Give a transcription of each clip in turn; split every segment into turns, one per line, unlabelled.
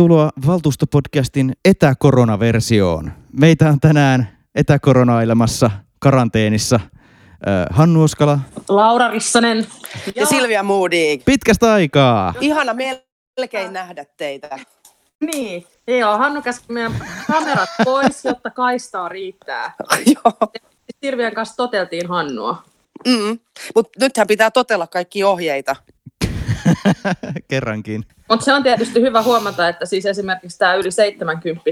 Tervetuloa valtuustopodcastin etäkoronaversioon. Meitä on tänään etäkoronailemassa karanteenissa Hannu Oskala.
Laura Rissanen.
Ja Silvia Moody.
Pitkästä aikaa.
Ihana melkein nähdä teitä.
Niin, joo, Hannu käski meidän kamerat pois, jotta kaistaa riittää.
Joo.
Silvian kanssa toteltiin Hannua.
Mm. Mutta nythän pitää totella kaikki ohjeita.
Kerrankin.
Mutta se on tietysti hyvä huomata, että siis esimerkiksi tämä yli 70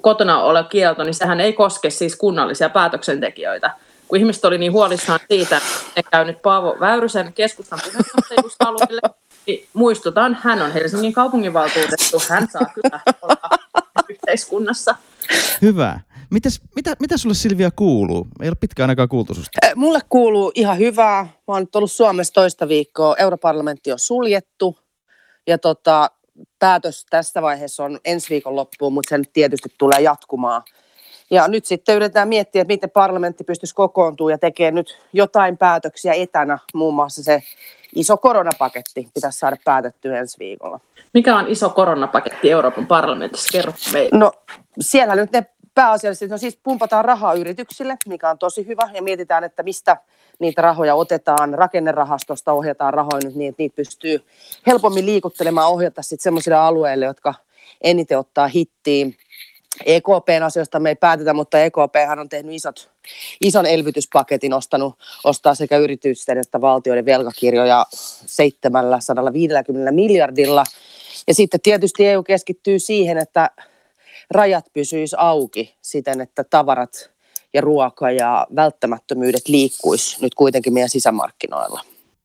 kotona ole kielto, niin sehän ei koske siis kunnallisia päätöksentekijöitä. Kun ihmiset oli niin huolissaan siitä, että ne käy nyt Paavo Väyrysen keskustan puheenjohtajuusalueelle, niin muistutan, hän on Helsingin kaupunginvaltuutettu, hän saa kyllä olla yhteiskunnassa.
Hyvä. Mites, mitä, mitä sulle Silvia kuuluu? Ei ole pitkään aikaa kuultu susta.
Mulle kuuluu ihan hyvää. Mä oon nyt ollut Suomessa toista viikkoa. Europarlamentti on suljettu. Ja tota, päätös tässä vaiheessa on ensi viikon loppuun, mutta se nyt tietysti tulee jatkumaan. Ja nyt sitten yritetään miettiä, että miten parlamentti pystyisi kokoontumaan ja tekee nyt jotain päätöksiä etänä. Muun muassa se iso koronapaketti pitäisi saada päätettyä ensi viikolla.
Mikä on iso koronapaketti Euroopan parlamentissa? Kerro meille.
No siellä nyt ne pääasiallisesti, no siis pumpataan rahaa yrityksille, mikä on tosi hyvä, ja mietitään, että mistä niitä rahoja otetaan. Rakennerahastosta ohjataan rahoja nyt niin, että niitä pystyy helpommin liikuttelemaan, ohjata sitten sellaisille alueille, jotka eniten ottaa hittiin. EKPn asioista me ei päätetä, mutta EKP on tehnyt isot, ison elvytyspaketin, ostanut, ostaa sekä yritysten että valtioiden velkakirjoja 750 miljardilla. Ja sitten tietysti EU keskittyy siihen, että rajat pysyis auki siten, että tavarat ja ruoka ja välttämättömyydet liikkuis nyt kuitenkin meidän sisämarkkinoilla.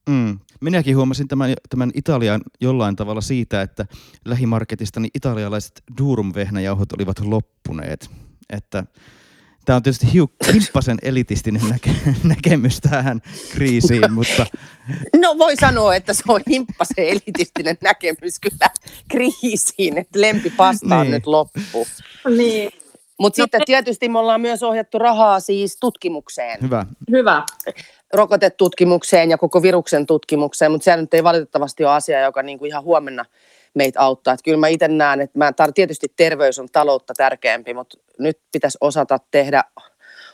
Mm. Minäkin huomasin tämän, tämän Italian jollain tavalla siitä, että lähimarketista niin italialaiset durum-vehnäjauhot olivat loppuneet. Että Tämä on tietysti hiuk- himppasen elitistinen näke- näkemys tähän kriisiin, mutta
No voi sanoa, että se on himppasen elitistinen näkemys kyllä kriisiin, että lempipasta on
Niin.
nyt loppu.
Niin,
Mutta
No,
sitten tietysti me ollaan myös ohjattu rahaa siis tutkimukseen.
hyvä.
hyvä.
rokotetutkimukseen ja koko viruksen tutkimukseen, mutta se nyt ei valitettavasti ole asia, joka niin kuin ihan huomenna meitä auttaa. Että kyllä mä itse näen, että mä, tietysti terveys on taloutta tärkeämpi, mutta nyt pitäisi osata tehdä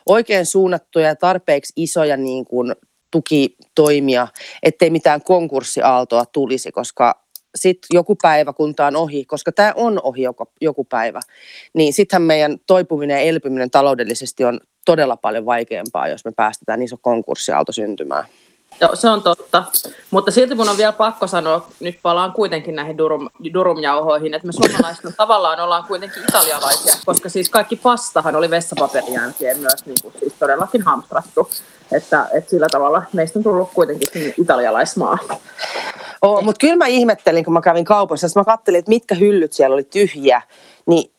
oikein suunnattuja ja tarpeeksi isoja niin kuin tukitoimia, ettei mitään konkurssiaaltoa tulisi, koska sitten joku päivä, kun tämä on ohi, koska tämä on ohi joku, joku päivä, niin sittenhän meidän toipuminen ja elpyminen taloudellisesti on todella paljon vaikeampaa, jos me päästetään iso konkurssiaalto syntymään.
Joo, se on totta. Mutta silti mun on vielä pakko sanoa, nyt palaan kuitenkin näihin durum, durumjauhoihin, että me suomalaiset tavallaan ollaan kuitenkin italialaisia, koska siis kaikki pastahan oli vessapaperin jälkeen myös niin kuin, siis todellakin hamstrattu. Että, että sillä tavalla meistä on tullut kuitenkin italialaismaa.
Oh, mutta kyllä mä ihmettelin, kun mä kävin kaupassa, jos mä katselin, että mitkä hyllyt siellä oli tyhjiä, niin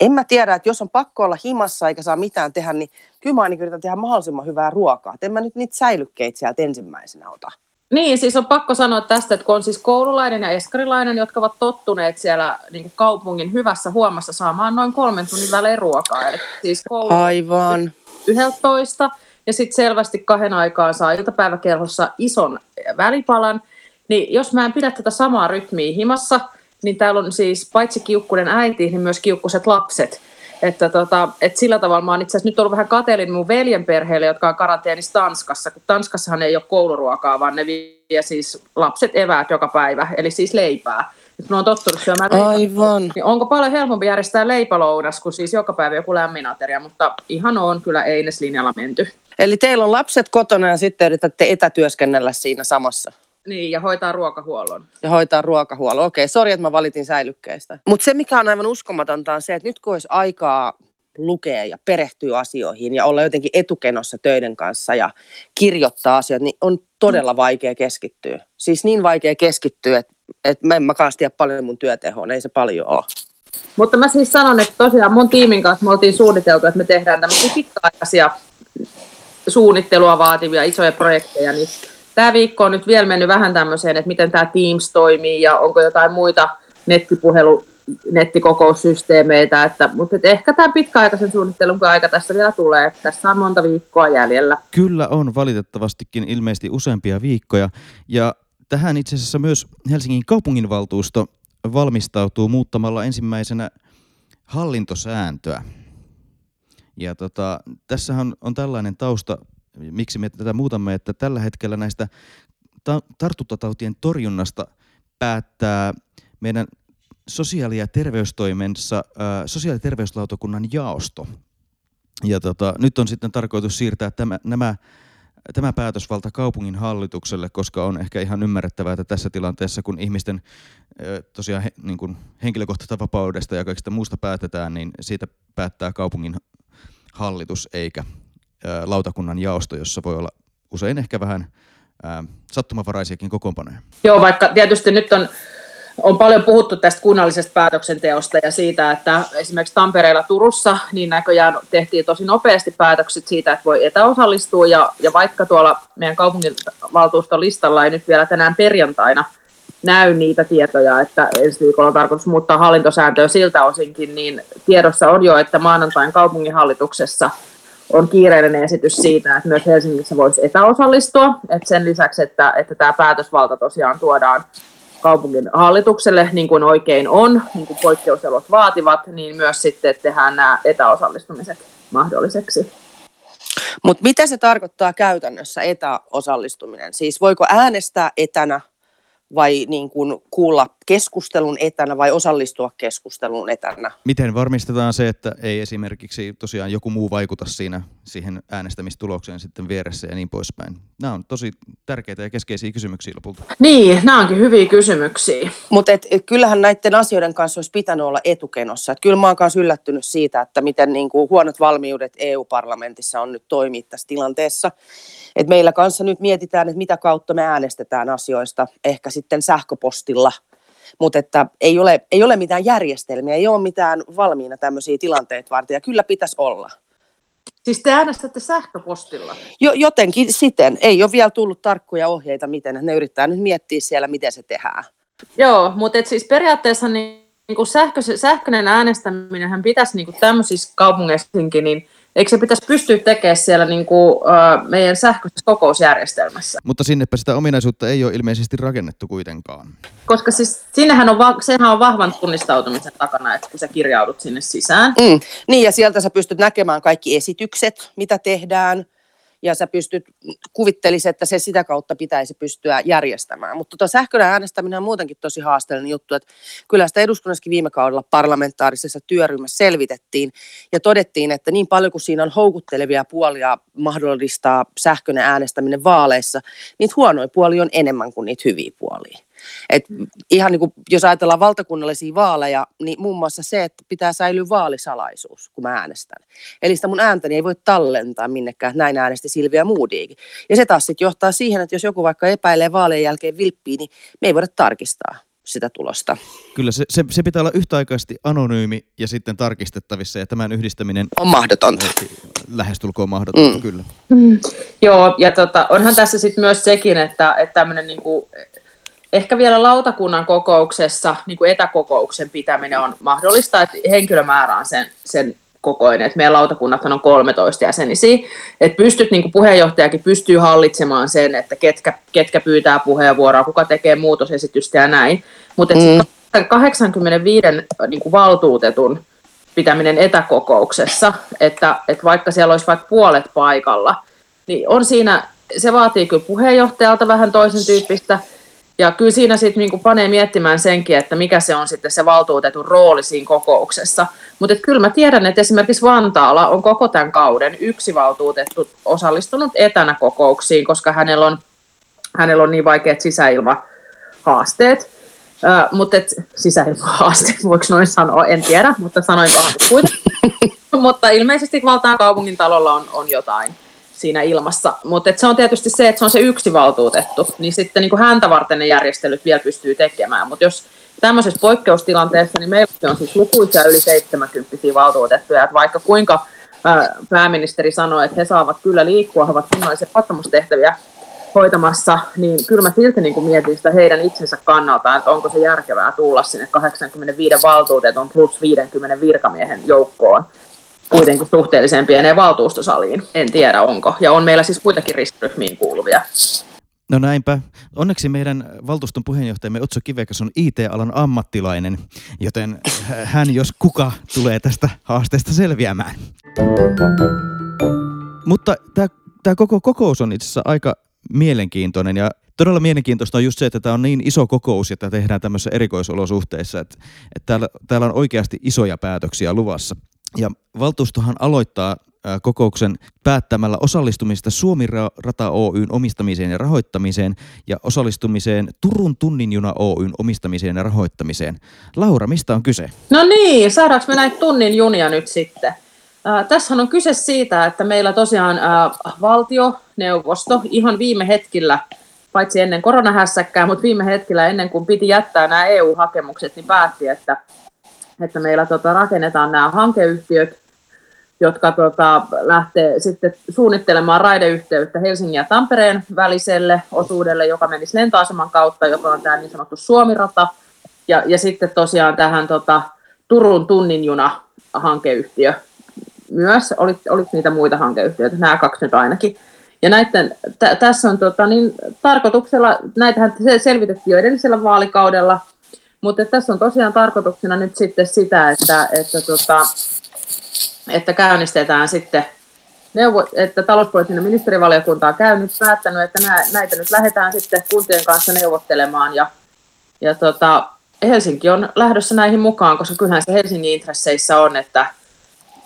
en mä tiedä, että jos on pakko olla himassa eikä saa mitään tehdä, niin kyllä mä ainakin yritän tehdä mahdollisimman hyvää ruokaa. Et en mä nyt niitä säilykkeitä sieltä ensimmäisenä ota.
Niin, siis on pakko sanoa tästä, että kun on siis koululainen ja eskarilainen, jotka ovat tottuneet siellä niin kuin kaupungin hyvässä huomassa saamaan noin kolmen tunnin välein ruokaa. Eli siis koulu
Aivan.
11 ja sitten selvästi kahden aikaan saa iltapäiväkerhossa ison välipalan. Niin jos mä en pidä tätä samaa rytmiä himassa, niin täällä on siis paitsi kiukkunen äiti, niin myös kiukkuset lapset. Että tota, et sillä tavalla mä oon itse asiassa nyt ollut vähän kateellinen mun veljen perheelle, jotka on karanteenissa Tanskassa, kun Tanskassahan ei ole kouluruokaa, vaan ne vie siis lapset eväät joka päivä, eli siis leipää. Nyt ne on tottunut syömään leipää.
Aivan.
Niin onko paljon helpompi järjestää leipälounas kuin siis joka päivä joku lämmin ateria, mutta ihan on kyllä eineslinjalla menty.
Eli teillä on lapset kotona ja sitten yritätte etätyöskennellä siinä samassa
Niin, ja hoitaa ruokahuollon.
ja hoitaa ruokahuollon. Okei, sori, että mä valitin säilykkeistä. Mutta se, mikä on aivan uskomatonta, on se, että nyt kun olisi aikaa lukea ja perehtyä asioihin ja olla jotenkin etukenossa töiden kanssa ja kirjoittaa asioita, niin on todella vaikea keskittyä. Siis niin vaikea keskittyä, että, että mä en mäkaan tiedä paljon mun työtehoon, ei se paljon ole.
Mutta mä siis sanon, että tosiaan mun tiimin kanssa me oltiin suunniteltu, että me tehdään tämmöisiä pitkäaikaisia suunnittelua vaativia isoja projekteja, niin tämä viikko on nyt vielä mennyt vähän tämmöiseen, että miten tämä Teams toimii ja onko jotain muita nettipuhelu, nettikokoussysteemeitä, että, mutta et ehkä tämä pitkäaikaisen suunnittelun aika tässä vielä tulee. Tässä on monta viikkoa jäljellä.
Kyllä on valitettavastikin ilmeisesti useampia viikkoja. Ja tähän itse asiassa myös Helsingin kaupunginvaltuusto valmistautuu muuttamalla ensimmäisenä hallintosääntöä. Ja tota, tässähän on tällainen tausta, miksi me tätä muutamme, että tällä hetkellä näistä ta- tartuntatautien torjunnasta päättää meidän sosiaali- ja terveystoimensa, ää, sosiaali- ja terveyslautakunnan jaosto. Ja tota, nyt on sitten tarkoitus siirtää tämä, nämä, tämä päätösvalta kaupungin hallitukselle, koska on ehkä ihan ymmärrettävää, että tässä tilanteessa, kun ihmisten tosiaan niin kuin henkilökohtaisesta vapaudesta ja kaikista muusta päätetään, niin siitä päättää kaupungin hallitus eikä lautakunnan jaosto, jossa voi olla usein ehkä vähän sattumavaraisiakin kokoonpanoja.
Joo, vaikka tietysti nyt on, on paljon puhuttu tästä kunnallisesta päätöksenteosta ja siitä, että esimerkiksi Tampereella Turussa niin näköjään tehtiin tosi nopeasti päätökset siitä, että voi etäosallistua ja, ja vaikka tuolla meidän kaupunginvaltuuston listalla ei nyt vielä tänään perjantaina näy niitä tietoja, että ensi viikolla on tarkoitus muuttaa hallintosääntöä siltä osinkin, niin tiedossa on jo, että maanantain kaupunginhallituksessa on kiireellinen esitys siitä, että myös Helsingissä voisi etäosallistua. Et sen lisäksi, että, että tämä päätösvalta tosiaan tuodaan kaupungin hallitukselle, niin kuin oikein on, niin kuin poikkeuselot vaativat, niin myös sitten tehdään nämä etäosallistumiset mahdolliseksi.
Mutta mitä se tarkoittaa käytännössä etäosallistuminen? Siis voiko äänestää etänä vai niin kuin kuulla keskustelun etänä vai osallistua keskusteluun etänä?
Miten varmistetaan se, että ei esimerkiksi tosiaan joku muu vaikuta siinä siihen äänestämistulokseen sitten vieressä ja niin poispäin? Nämä on tosi tärkeitä ja keskeisiä kysymyksiä lopulta.
Niin, nämä onkin hyviä kysymyksiä.
Mutta et, et kyllähän näiden asioiden kanssa olisi pitänyt olla etukenossa. Et kyllä mä oon myös yllättynyt siitä, että miten niin kuin huonot valmiudet EU-parlamentissa on nyt toimia tässä tilanteessa. Et meillä kanssa nyt mietitään, että mitä kautta me äänestetään asioista, ehkä sitten sähköpostilla, mutta että ei ole, ei ole mitään järjestelmiä, ei ole mitään valmiina tämmöisiä tilanteita varten, ja kyllä pitäisi olla.
Siis te äänestätte sähköpostilla?
Jo, jotenkin siten. Ei ole vielä tullut tarkkoja ohjeita, miten. Ne yrittää nyt miettiä siellä, miten se tehdään.
Joo, mutta et siis periaatteessa niin, niin kuin sähkö, sähköinen äänestäminen pitäisi niin kuin tämmöisissä kaupungeissakin, niin Eikö se pitäisi pystyä tekemään siellä niin kuin, uh, meidän sähköisessä kokousjärjestelmässä?
Mutta sinnepä sitä ominaisuutta ei ole ilmeisesti rakennettu kuitenkaan.
Koska siis sinnehän on, va- sehän on vahvan tunnistautumisen takana, että kun sä kirjaudut sinne sisään.
Mm. Niin, ja sieltä sä pystyt näkemään kaikki esitykset, mitä tehdään, ja sä pystyt, kuvittelisi, että se sitä kautta pitäisi pystyä järjestämään. Mutta tota sähköinen äänestäminen on muutenkin tosi haasteellinen juttu, että kyllä sitä eduskunnassakin viime kaudella parlamentaarisessa työryhmässä selvitettiin ja todettiin, että niin paljon kuin siinä on houkuttelevia puolia mahdollistaa sähköinen äänestäminen vaaleissa, niitä huonoja puolia on enemmän kuin niitä hyviä puolia. Et ihan niin kuin, jos ajatellaan valtakunnallisia vaaleja, niin muun muassa se, että pitää säilyä vaalisalaisuus, kun mä äänestän. Eli sitä mun ääntäni ei voi tallentaa minnekään, näin äänesti Silvia Moodiikin. Ja se taas sitten johtaa siihen, että jos joku vaikka epäilee vaalien jälkeen vilppiä, niin me ei voida tarkistaa sitä tulosta.
Kyllä se, se, se pitää olla yhtäaikaisesti anonyymi ja sitten tarkistettavissa ja tämän yhdistäminen
on mahdotonta.
Lähestulkoon mahdotonta, mm. kyllä.
Mm. Joo, ja tota, onhan tässä sitten myös sekin, että, että tämmöinen niinku, ehkä vielä lautakunnan kokouksessa niin kuin etäkokouksen pitäminen on mahdollista, että henkilömäärä on sen, sen kokoinen, että meidän lautakunnat on 13 jäsenisiä, että pystyt, niin kuin puheenjohtajakin pystyy hallitsemaan sen, että ketkä, ketkä pyytää puheenvuoroa, kuka tekee muutosesitystä ja näin, mutta mm. 85 niin kuin valtuutetun pitäminen etäkokouksessa, että, että vaikka siellä olisi vaikka puolet paikalla, niin on siinä, se vaatii kyllä puheenjohtajalta vähän toisen tyyppistä ja kyllä siinä sitten niinku panee miettimään senkin, että mikä se on sitten se valtuutetun rooli siinä kokouksessa. Mutta kyllä mä tiedän, että esimerkiksi Vantaalla on koko tämän kauden yksi valtuutettu osallistunut etänä kokouksiin, koska hänellä on, hänellä on niin vaikeat sisäilmahaasteet. Äh, mutta et, sisäilmahaasteet, voiko noin sanoa, en tiedä, mutta sanoin kuitenkin. mutta ilmeisesti Valtaan kaupungin talolla on, on jotain siinä ilmassa. Mutta se on tietysti se, että se on se yksi valtuutettu, niin sitten niin kuin häntä varten ne järjestelyt vielä pystyy tekemään. Mutta jos tämmöisessä poikkeustilanteessa, niin meillä on siis lukuisia yli 70 valtuutettuja, että vaikka kuinka pääministeri sanoi, että he saavat kyllä liikkua, he ovat kunnallisia luottamustehtäviä hoitamassa, niin kyllä mä silti niin kuin mietin sitä heidän itsensä kannalta, että onko se järkevää tulla sinne 85 valtuutetun plus 50 virkamiehen joukkoon kuitenkin suhteellisen pieneen valtuustosaliin. En tiedä onko. Ja on meillä siis muitakin riskiryhmiin kuuluvia.
No näinpä. Onneksi meidän valtuuston puheenjohtajamme Otso Kivekas on IT-alan ammattilainen, joten hän jos kuka tulee tästä haasteesta selviämään. Mutta tämä koko kokous on itse asiassa aika mielenkiintoinen ja todella mielenkiintoista on just se, että tämä on niin iso kokous ja tämä tehdään tämmöisissä erikoisolosuhteissa, että, että täällä, täällä on oikeasti isoja päätöksiä luvassa. Ja valtuustohan aloittaa kokouksen päättämällä osallistumista Suomi Rata Oyn omistamiseen ja rahoittamiseen ja osallistumiseen Turun tunninjuna Oyn omistamiseen ja rahoittamiseen. Laura, mistä on kyse?
No niin, saadaanko me näitä tunnin junia nyt sitten? Äh, tässä on kyse siitä, että meillä tosiaan äh, valtioneuvosto ihan viime hetkillä, paitsi ennen koronahässäkkää, mutta viime hetkillä ennen kuin piti jättää nämä EU-hakemukset, niin päätti, että, että meillä tota, rakennetaan nämä hankeyhtiöt, jotka tota, lähtee sitten suunnittelemaan raideyhteyttä Helsingin ja Tampereen väliselle osuudelle, joka menisi lentoaseman kautta, joka on tämä niin sanottu Suomirata, ja, ja sitten tosiaan tähän tota, Turun tunninjuna hankeyhtiö myös, olit, olit niitä muita hankeyhtiöitä, nämä kaksi nyt ainakin. Ja näiden, t- tässä on tota, niin, tarkoituksella, näitähän selvitettiin jo edellisellä vaalikaudella, mutta tässä on tosiaan tarkoituksena nyt sitten sitä, että, että, tota, että käynnistetään sitten neuvo, että talouspoliittinen ministerivaliokunta on käynyt päättänyt, että näitä nyt lähdetään sitten kuntien kanssa neuvottelemaan ja, ja tota, Helsinki on lähdössä näihin mukaan, koska kyllähän se Helsingin intresseissä on, että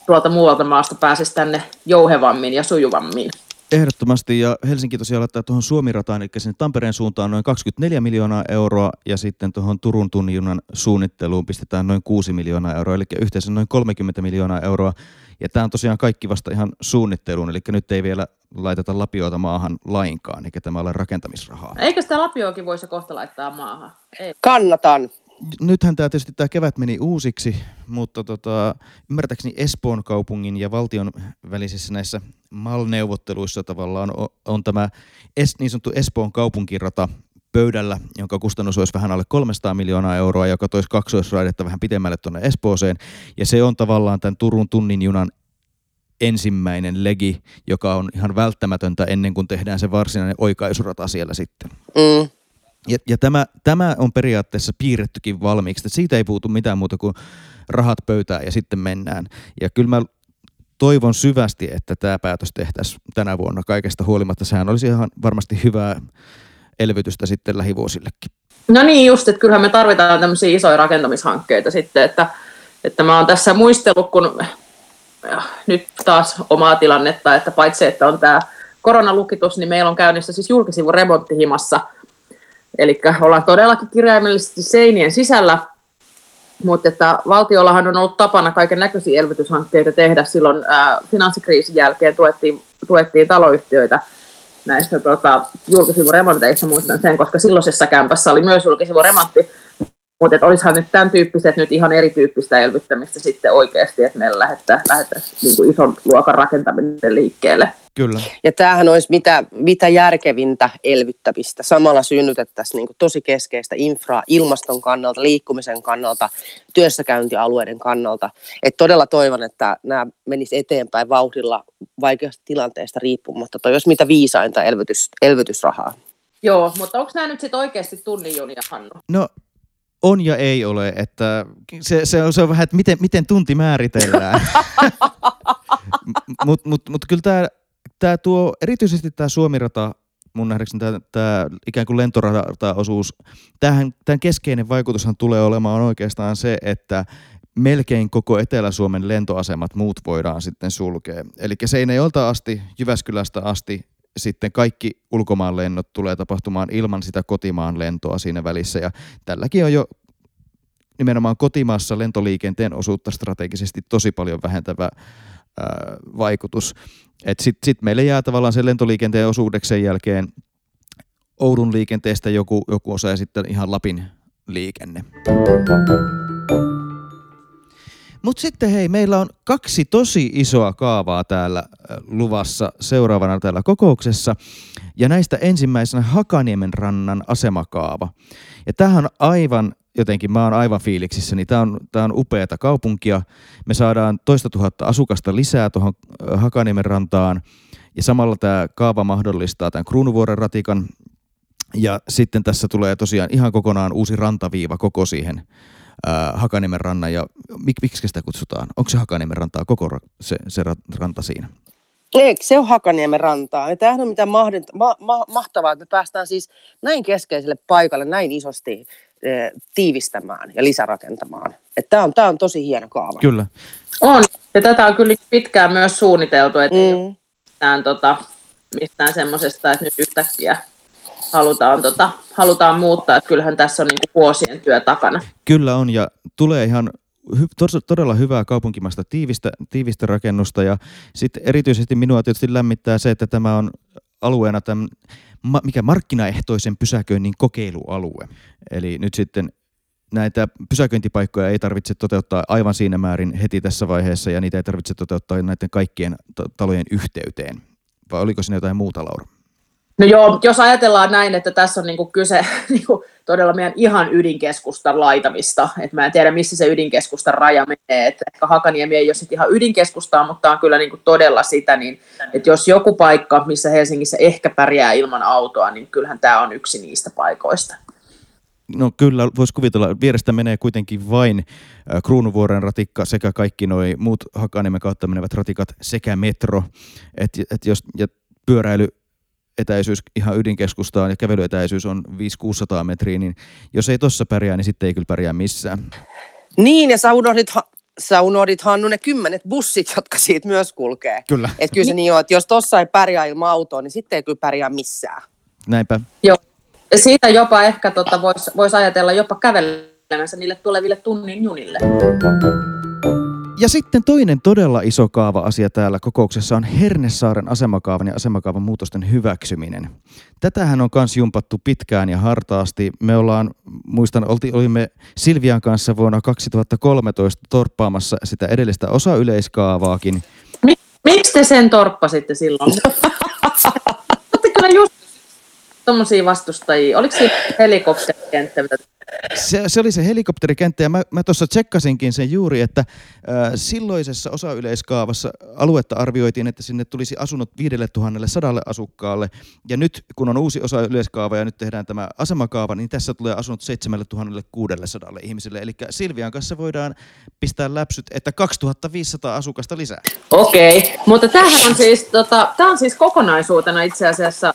tuolta muualta maasta pääsisi tänne jouhevammin ja sujuvammin.
Ehdottomasti, ja Helsinki tosiaan laittaa tuohon Suomirataan, eli sinne Tampereen suuntaan noin 24 miljoonaa euroa, ja sitten tuohon Turun tunnin suunnitteluun pistetään noin 6 miljoonaa euroa, eli yhteensä noin 30 miljoonaa euroa. Ja tämä on tosiaan kaikki vasta ihan suunnitteluun, eli nyt ei vielä laiteta lapioita maahan lainkaan, eikä tämä ole rakentamisrahaa.
Eikö sitä lapioakin voisi kohta laittaa maahan?
Ei. Kannatan
nythän tämä tietysti tämä kevät meni uusiksi, mutta tota, ymmärtääkseni Espoon kaupungin ja valtion välisissä näissä MAL-neuvotteluissa tavallaan on, on tämä es, niin sanottu Espoon kaupunkirata pöydällä, jonka kustannus olisi vähän alle 300 miljoonaa euroa, joka toisi kaksoisraidetta vähän pitemmälle tuonne Espooseen. Ja se on tavallaan tämän Turun tunnin junan ensimmäinen legi, joka on ihan välttämätöntä ennen kuin tehdään se varsinainen oikaisurata siellä sitten. Mm. Ja, ja tämä, tämä on periaatteessa piirrettykin valmiiksi, että siitä ei puutu mitään muuta kuin rahat pöytään ja sitten mennään. Ja kyllä mä toivon syvästi, että tämä päätös tehtäisiin tänä vuonna kaikesta huolimatta. Sehän olisi ihan varmasti hyvää elvytystä sitten lähivuosillekin.
No niin just, että kyllähän me tarvitaan tämmöisiä isoja rakentamishankkeita sitten, että, että mä oon tässä muistellut, kun äh, nyt taas omaa tilannetta, että paitsi että on tämä koronalukitus, niin meillä on käynnissä siis julkisivun remonttihimassa – Eli ollaan todellakin kirjaimellisesti seinien sisällä, mutta että valtiollahan on ollut tapana kaiken näköisiä elvytyshankkeita tehdä. Silloin ää, finanssikriisin jälkeen tuettiin, tuettiin taloyhtiöitä näistä tota, julkisivuremonteista, muistan sen, koska silloisessa kämpässä oli myös julkisivuremontti. Mutta olisihan nyt tämän tyyppiset nyt ihan erityyppistä elvyttämistä sitten oikeasti, että meillä lähdettäisiin niin ison luokan rakentaminen liikkeelle.
Kyllä.
Ja tämähän olisi mitä, mitä järkevintä elvyttämistä. Samalla synnytettäisiin niin tosi keskeistä infraa ilmaston kannalta, liikkumisen kannalta, työssäkäyntialueiden kannalta. Et todella toivon, että nämä menis eteenpäin vauhdilla vaikeasta tilanteesta riippumatta. Toi olisi mitä viisainta elvytys, elvytysrahaa.
Joo, mutta onko nämä nyt sitten oikeasti tunnin junia, Hannu?
No on ja ei ole, että se, se, on, se on vähän, että miten, miten tunti määritellään. Mutta mut, mut kyllä tämä tämä tuo, erityisesti tämä Suomirata, mun nähdäkseni tämä, tämä ikään kuin lentorata-osuus, tämän keskeinen vaikutushan tulee olemaan oikeastaan se, että melkein koko Etelä-Suomen lentoasemat muut voidaan sitten sulkea. Eli Seinäjolta asti, Jyväskylästä asti sitten kaikki ulkomaanlennot tulee tapahtumaan ilman sitä kotimaan lentoa siinä välissä. Ja tälläkin on jo nimenomaan kotimaassa lentoliikenteen osuutta strategisesti tosi paljon vähentävä ää, vaikutus. Sitten sit meille jää tavallaan se lentoliikenteen osuudeksi sen jälkeen Oudun liikenteestä joku, joku osa ja sitten ihan Lapin liikenne. Mutta sitten hei, meillä on kaksi tosi isoa kaavaa täällä luvassa seuraavana täällä kokouksessa. Ja näistä ensimmäisenä Hakaniemen rannan asemakaava. Ja tämähän on aivan jotenkin mä oon aivan fiiliksissä, niin tämä on, tää on upeata kaupunkia. Me saadaan toista tuhatta asukasta lisää tuohon Hakaniemen rantaan ja samalla tämä kaava mahdollistaa tämän Kruunuvuoren ratikan Ja sitten tässä tulee tosiaan ihan kokonaan uusi rantaviiva koko siihen ää, Hakaniemen rannan. Ja mik, miksi sitä kutsutaan? Onko se Hakaniemen rantaa koko se, se ra- ranta siinä?
Eikö se ole Hakaniemen rantaa? Ja tämähän on mitä mahdint, ma, ma, mahtavaa, että me päästään siis näin keskeiselle paikalle näin isosti e, tiivistämään ja lisärakentamaan. Tämä on, tää on tosi hieno kaava.
Kyllä.
On. Ja tätä on kyllä pitkään myös suunniteltu, että
Mm.
mistään, tota, mistään semmoisesta, että nyt yhtäkkiä halutaan, tota, halutaan muuttaa. Että kyllähän tässä on niinku vuosien työ takana.
Kyllä on ja tulee ihan todella hyvää kaupunkimaista tiivistä, tiivistä rakennusta ja sitten erityisesti minua tietysti lämmittää se, että tämä on alueena tämän, mikä markkinaehtoisen pysäköinnin kokeilualue. Eli nyt sitten näitä pysäköintipaikkoja ei tarvitse toteuttaa aivan siinä määrin heti tässä vaiheessa ja niitä ei tarvitse toteuttaa näiden kaikkien talojen yhteyteen. Vai oliko siinä jotain muuta, Laura?
No joo, jos ajatellaan näin, että tässä on niinku kyse niinku todella meidän ihan ydinkeskustan laitamista, että mä en tiedä missä se ydinkeskustan raja menee, että ehkä Hakaniemi ei ole ihan ydinkeskustaa, mutta on kyllä niinku todella sitä, niin että jos joku paikka, missä Helsingissä ehkä pärjää ilman autoa, niin kyllähän tämä on yksi niistä paikoista.
No kyllä, voisi kuvitella. Vierestä menee kuitenkin vain äh, Kruunuvuoren ratikka sekä kaikki nuo muut Hakaniemen kautta menevät ratikat sekä metro. Et, et jos, ja pyöräilyetäisyys ihan ydinkeskustaan ja kävelyetäisyys on 500-600 metriä, niin jos ei tossa pärjää, niin sitten ei kyllä pärjää missään.
Niin, ja sä unohdit, sä unohdit Hannu ne kymmenet bussit, jotka siitä myös kulkee.
Kyllä.
Et kyllä se niin on, että jos tossa ei pärjää ilman autoa, niin sitten ei kyllä pärjää missään.
Näinpä.
Joo. Ja siitä jopa ehkä tota voisi vois ajatella jopa kävelemänsä niille tuleville tunnin junille.
Ja sitten toinen todella iso kaava-asia täällä kokouksessa on Hernesaaren asemakaavan ja asemakaavan muutosten hyväksyminen. Tätähän on myös jumpattu pitkään ja hartaasti. Me ollaan, muistan, olti, olimme Silvian kanssa vuonna 2013 torppaamassa sitä edellistä osayleiskaavaakin.
Mi- miksi te sen torppasitte silloin? Olette kyllä just tuommoisia vastustajia. Oliko siinä helikopterikenttä, mitä
Se, se oli se helikopterikenttä ja mä, mä tuossa tsekkasinkin sen juuri, että äh, silloisessa osayleiskaavassa aluetta arvioitiin, että sinne tulisi asunnot 5100 asukkaalle. Ja nyt kun on uusi osayleiskaava ja nyt tehdään tämä asemakaava, niin tässä tulee asunnot 7600 ihmiselle. Eli Silvian kanssa voidaan pistää läpsyt, että 2500 asukasta lisää.
Okei, mutta tämähän on siis, tota, tämä on siis kokonaisuutena itse asiassa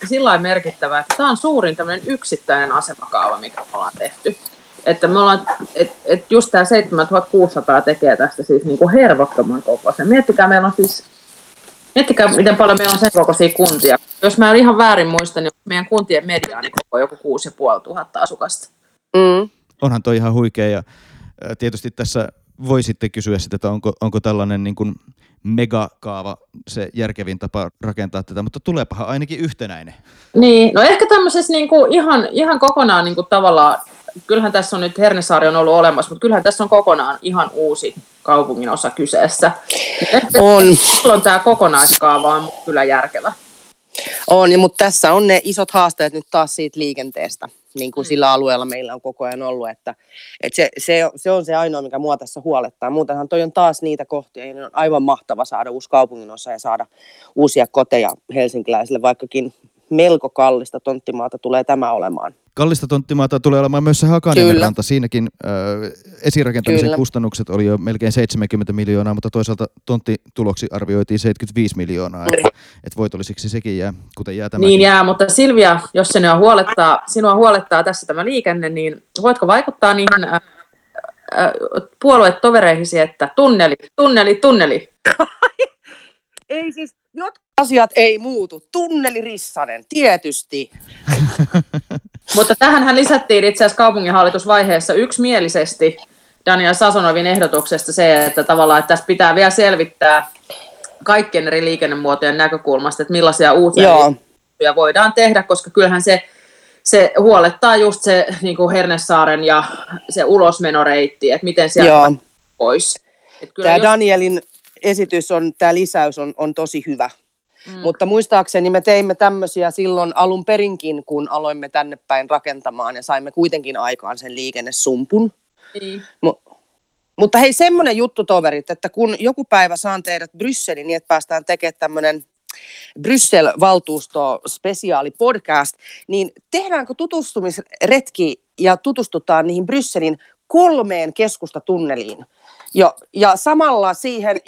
sillain merkittävä, että tämä on suurin tämmöinen yksittäinen asemakaava, mikä me ollaan tehty. Että me ollaan, et, et just tämä 7600 tekee tästä siis niinku hervottoman kokoisen. Miettikää, meillä on siis, miettikää miten paljon meillä on sen kokoisia kuntia. Jos mä en ihan väärin muista, niin meidän kuntien mediaani koko on joku 6500 asukasta.
Mm.
Onhan toi ihan huikea ja tietysti tässä voi sitten kysyä sitä, että onko, onko tällainen niin kuin megakaava se järkevin tapa rakentaa tätä, mutta tuleepahan ainakin yhtenäinen.
Niin, no ehkä tämmöisessä niinku ihan, ihan kokonaan niinku tavallaan, kyllähän tässä on nyt Hernesaari on ollut olemassa, mutta kyllähän tässä on kokonaan ihan uusi kaupungin osa kyseessä.
On.
silloin tämä kokonaiskaava on kyllä järkevä.
On, mutta tässä on ne isot haasteet nyt taas siitä liikenteestä, niin kuin sillä alueella meillä on koko ajan ollut, että, että se, se, se, on se ainoa, mikä mua tässä huolettaa. Muutenhan toi on taas niitä kohtia, ja on aivan mahtava saada uusi kaupunginosa ja saada uusia koteja helsinkiläisille, vaikkakin melko kallista tonttimaata tulee tämä olemaan.
Kallista tonttimaata tulee olemaan myös se Hakaniemen
Kyllä.
ranta. Siinäkin äh, esirakentamisen
Kyllä.
kustannukset oli jo melkein 70 miljoonaa, mutta toisaalta tonttituloksi arvioitiin 75 miljoonaa. Että et voitollisiksi sekin jää, kuten jää tämäkin.
Niin jää, mutta Silvia, jos sinua huolettaa, sinua huolettaa tässä tämä liikenne, niin voitko vaikuttaa niihin äh, äh, puoluetovereihisi, että tunneli, tunneli, tunneli.
Ei siis, jotkut asiat ei muutu. Tunneli Rissanen, tietysti.
Mutta tähän lisättiin itse asiassa kaupunginhallitusvaiheessa yksimielisesti Daniel Sasonovin ehdotuksesta se, että tavallaan että tässä pitää vielä selvittää kaikkien eri liikennemuotojen näkökulmasta, että millaisia uusia
Joo.
voidaan tehdä, koska kyllähän se, se huolettaa just se niin kuin Hernesaaren ja se ulosmenoreitti, että miten sieltä
Joo.
pois. Että kyllä
Tämä
jos-
Danielin esitys on, tämä lisäys on, on tosi hyvä.
Mm.
Mutta muistaakseni me teimme tämmöisiä silloin alun perinkin, kun aloimme tänne päin rakentamaan ja saimme kuitenkin aikaan sen liikennesumpun.
Niin.
Mu- mutta hei, semmoinen juttu toverit, että kun joku päivä saan teidät Brysseliin niin, että päästään tekemään tämmöinen Bryssel-valtuusto spesiaali podcast, niin tehdäänkö tutustumisretki ja tutustutaan niihin Brysselin kolmeen keskustatunneliin jo, ja samalla siihen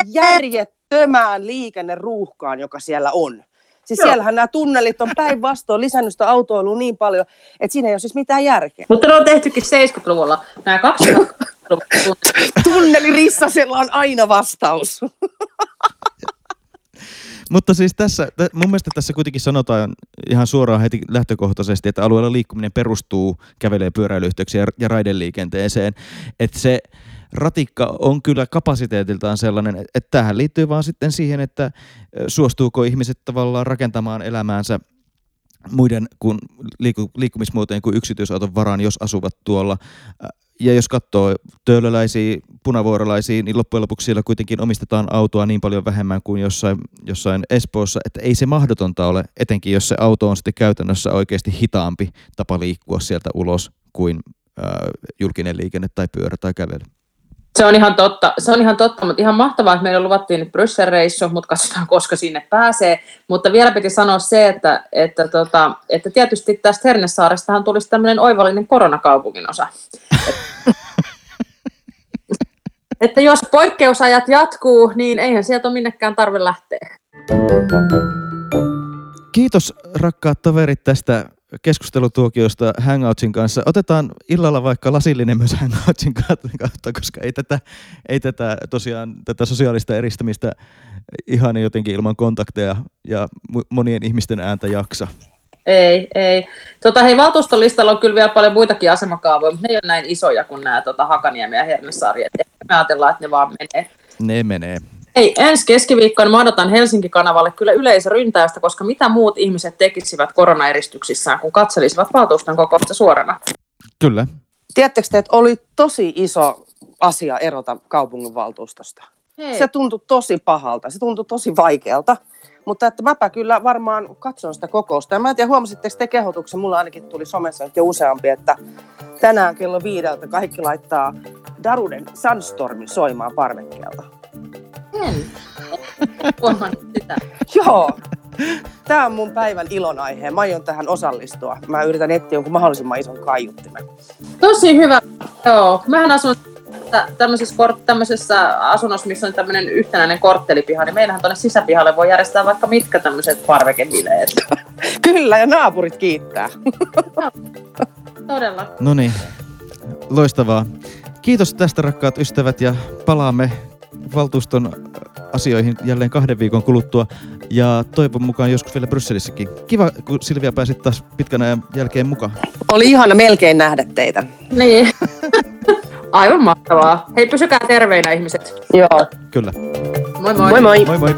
järjettömään liikenneruuhkaan, joka siellä on. Siis Joo. siellähän nämä tunnelit on päinvastoin lisännyt sitä autoilua niin paljon, että siinä ei ole siis mitään järkeä.
Mutta ne on tehtykin 70-luvulla. Nämä kaksi
Tunneli Rissasella on aina vastaus.
Mutta siis tässä, mun mielestä tässä kuitenkin sanotaan ihan suoraan heti lähtökohtaisesti, että alueella liikkuminen perustuu kävelee pyöräilyyhteyksiin ja raideliikenteeseen. Että se ratikka on kyllä kapasiteetiltaan sellainen, että tähän liittyy vaan sitten siihen, että suostuuko ihmiset tavallaan rakentamaan elämäänsä muiden kuin liiku, liikkumismuotojen kuin yksityisauton varaan, jos asuvat tuolla. Ja jos katsoo töölöläisiä, punavuorolaisia, niin loppujen lopuksi siellä kuitenkin omistetaan autoa niin paljon vähemmän kuin jossain, jossain Espoossa, että ei se mahdotonta ole, etenkin jos se auto on sitten käytännössä oikeasti hitaampi tapa liikkua sieltä ulos kuin äh, julkinen liikenne tai pyörä tai kävely.
Se on ihan totta, se on ihan totta, mutta ihan mahtavaa, että meille luvattiin nyt Bryssel-reissu, mutta katsotaan, koska sinne pääsee. Mutta vielä piti sanoa se, että, että, tota, että tietysti tästä Hernesaarestahan tulisi tämmöinen oivallinen koronakaupungin osa. että jos poikkeusajat jatkuu, niin eihän sieltä ole minnekään tarve lähteä.
Kiitos rakkaat toverit tästä keskustelutuokiosta Hangoutsin kanssa. Otetaan illalla vaikka lasillinen myös Hangoutsin kautta, koska ei tätä, ei tätä tosiaan tätä sosiaalista eristämistä ihan jotenkin ilman kontakteja ja monien ihmisten ääntä jaksa.
Ei, ei. Tota, hei, valtuuston listalla on kyllä vielä paljon muitakin asemakaavoja, mutta ne ei ole näin isoja kuin nämä tota, Hakaniemi ja Hernesaari. Me ajatellaan, että ne vaan menee.
Ne menee.
Ei, ensi keskiviikkona mä odotan Helsinki-kanavalle kyllä yleisöryntäystä, koska mitä muut ihmiset tekisivät koronaeristyksissään, kun katselisivat valtuuston kokousta suorana?
Kyllä.
Tiedättekö te, että oli tosi iso asia erota kaupunginvaltuustosta? Hei. Se tuntui tosi pahalta, se tuntui tosi vaikealta. Mutta että mäpä kyllä varmaan katson sitä kokousta. Ja mä en tiedä, huomasitteko te kehotuksen, mulla ainakin tuli somessa nyt jo useampi, että tänään kello viideltä kaikki laittaa Daruden Sunstormin soimaan parvekkeelta. En.
sitä.
Joo. Tämä on mun päivän ilonaihe. Mä aion tähän osallistua. Mä yritän etsiä jonkun mahdollisimman ison kaiuttimen.
Tosi hyvä. Joo. Mähän asun tämmöisessä, tämmöisessä asunnossa, missä on tämmöinen yhtenäinen korttelipiha, niin meillähän tuonne sisäpihalle voi järjestää vaikka mitkä tämmöiset parvekebileet.
Kyllä, ja naapurit kiittää.
Todella.
No niin, loistavaa. Kiitos tästä rakkaat ystävät ja palaamme valtuuston asioihin jälleen kahden viikon kuluttua ja toivon mukaan joskus vielä Brysselissäkin. Kiva, kun Silvia pääsit taas pitkän ajan jälkeen mukaan.
Oli ihana melkein nähdä teitä.
Niin. Aivan mahtavaa. Hei, pysykää terveinä ihmiset.
Joo.
Kyllä.
Moi moi.
Moi moi.
Moi moi.